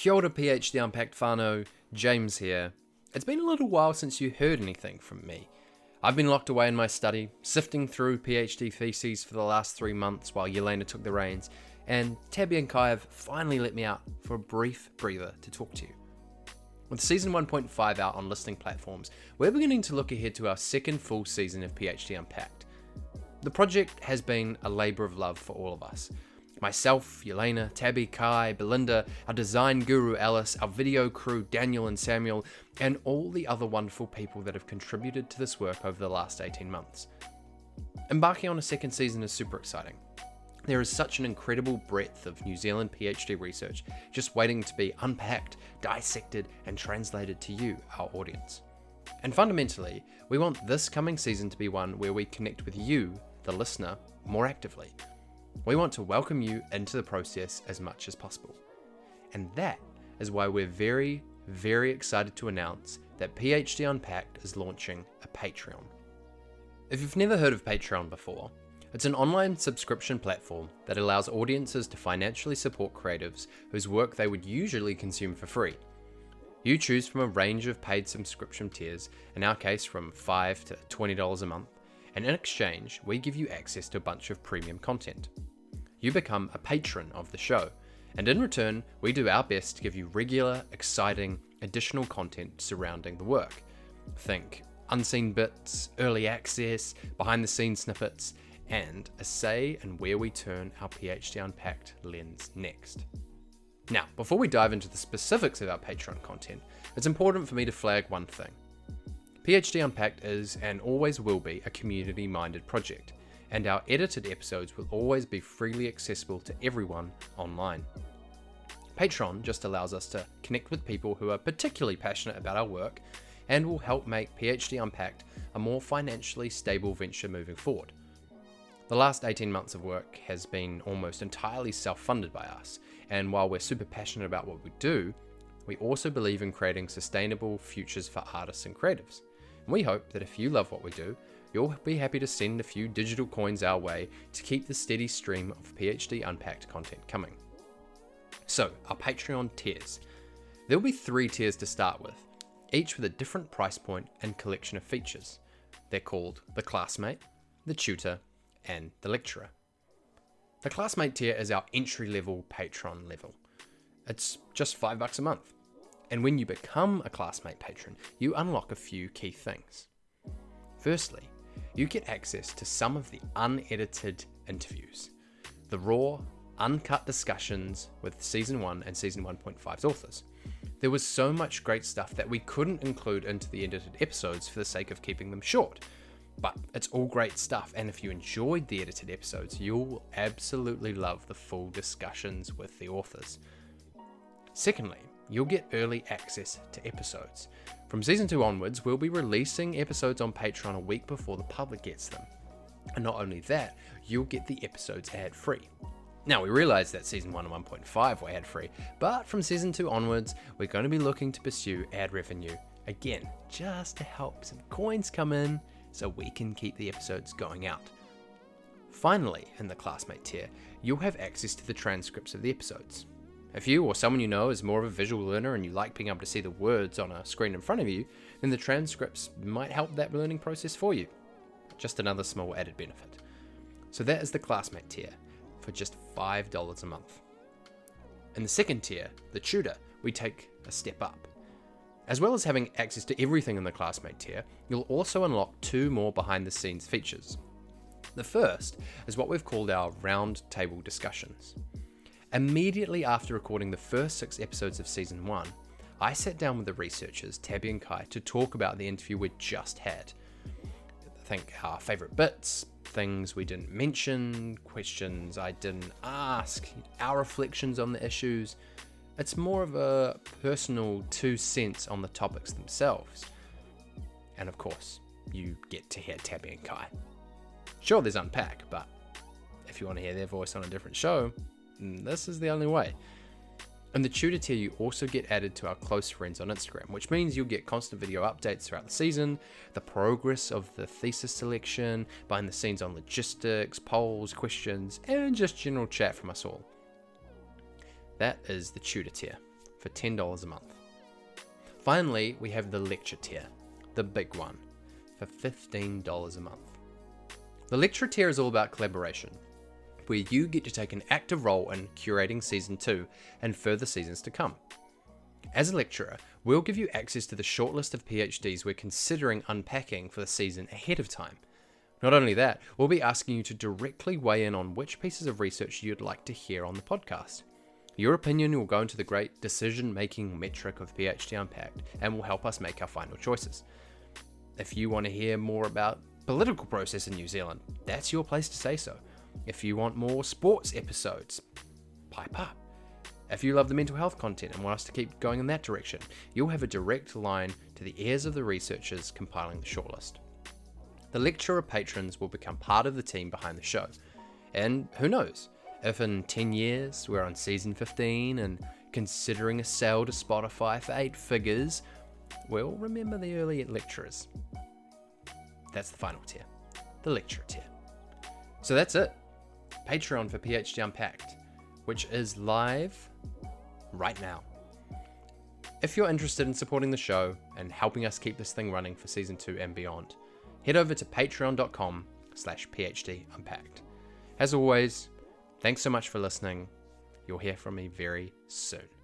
Kia ora PhD Unpacked whānau, James here. It's been a little while since you heard anything from me. I've been locked away in my study, sifting through PhD theses for the last three months while Yelena took the reins, and Tabby and Kai have finally let me out for a brief breather to talk to you. With season 1.5 out on listening platforms, we're beginning to look ahead to our second full season of PhD Unpacked. The project has been a labour of love for all of us. Myself, Yelena, Tabby, Kai, Belinda, our design guru Alice, our video crew Daniel and Samuel, and all the other wonderful people that have contributed to this work over the last 18 months. Embarking on a second season is super exciting. There is such an incredible breadth of New Zealand PhD research just waiting to be unpacked, dissected, and translated to you, our audience. And fundamentally, we want this coming season to be one where we connect with you, the listener, more actively. We want to welcome you into the process as much as possible. And that is why we're very, very excited to announce that PhD Unpacked is launching a Patreon. If you've never heard of Patreon before, it's an online subscription platform that allows audiences to financially support creatives whose work they would usually consume for free. You choose from a range of paid subscription tiers, in our case from 5 to $20 a month, and in exchange, we give you access to a bunch of premium content. You become a patron of the show, and in return, we do our best to give you regular, exciting, additional content surrounding the work. Think unseen bits, early access, behind the scenes snippets, and a say in where we turn our PhD Unpacked lens next. Now, before we dive into the specifics of our Patreon content, it's important for me to flag one thing. PhD Unpacked is and always will be a community minded project, and our edited episodes will always be freely accessible to everyone online. Patreon just allows us to connect with people who are particularly passionate about our work and will help make PhD Unpacked a more financially stable venture moving forward. The last 18 months of work has been almost entirely self funded by us, and while we're super passionate about what we do, we also believe in creating sustainable futures for artists and creatives. And we hope that if you love what we do, you'll be happy to send a few digital coins our way to keep the steady stream of PhD Unpacked content coming. So, our Patreon tiers. There'll be three tiers to start with, each with a different price point and collection of features. They're called the Classmate, the Tutor, and the Lecturer. The Classmate tier is our entry level Patreon level. It's just five bucks a month. And when you become a Classmate patron, you unlock a few key things. Firstly, you get access to some of the unedited interviews, the raw, uncut discussions with Season 1 and Season 1.5's authors. There was so much great stuff that we couldn't include into the edited episodes for the sake of keeping them short. But it's all great stuff, and if you enjoyed the edited episodes, you'll absolutely love the full discussions with the authors. Secondly, you'll get early access to episodes. From season 2 onwards, we'll be releasing episodes on Patreon a week before the public gets them. And not only that, you'll get the episodes ad free. Now, we realise that season 1 and 1.5 were ad free, but from season 2 onwards, we're going to be looking to pursue ad revenue again, just to help some coins come in so we can keep the episodes going out. Finally, in the Classmate tier, you'll have access to the transcripts of the episodes. If you or someone you know is more of a visual learner and you like being able to see the words on a screen in front of you, then the transcripts might help that learning process for you. Just another small added benefit. So that is the Classmate tier for just $5 a month. In the second tier, the Tutor, we take a step up. As well as having access to everything in the Classmate tier, you'll also unlock two more behind the scenes features. The first is what we've called our round table discussions. Immediately after recording the first six episodes of season one, I sat down with the researchers, Tabby and Kai, to talk about the interview we'd just had. Think our favourite bits, things we didn't mention, questions I didn't ask, our reflections on the issues. It's more of a personal two cents on the topics themselves. And of course, you get to hear Tabby and Kai. Sure, there's Unpack, but if you want to hear their voice on a different show, Mm, this is the only way. In the tutor tier, you also get added to our close friends on Instagram, which means you'll get constant video updates throughout the season, the progress of the thesis selection, behind the scenes on logistics, polls, questions, and just general chat from us all. That is the tutor tier. for $10 a month. Finally, we have the lecture tier, the big one, for $15 a month. The lecture tier is all about collaboration, where you get to take an active role in curating season 2 and further seasons to come. As a lecturer, we'll give you access to the shortlist of PhDs we're considering unpacking for the season ahead of time. Not only that, we'll be asking you to directly weigh in on which pieces of research you'd like to hear on the podcast. Your opinion will go into the great decision making metric of PhD Unpacked and will help us make our final choices. If you want to hear more about political process in New Zealand, that's your place to say so. If you want more sports episodes, pipe up. If you love the mental health content and want us to keep going in that direction, you'll have a direct line to the ears of the researchers compiling the shortlist. The lecturer patrons will become part of the team behind the show. And who knows, if in 10 years we're on season 15 and considering a sale to Spotify for eight figures, we'll remember the early lecturers. That's the final tier, the lecturer tier. So that's it. Patreon for PhD Unpacked, which is live right now. If you're interested in supporting the show and helping us keep this thing running for season 2 and beyond, head over to patreon.com slash phd unpacked. As always, thanks so much for listening. You'll hear from me very soon.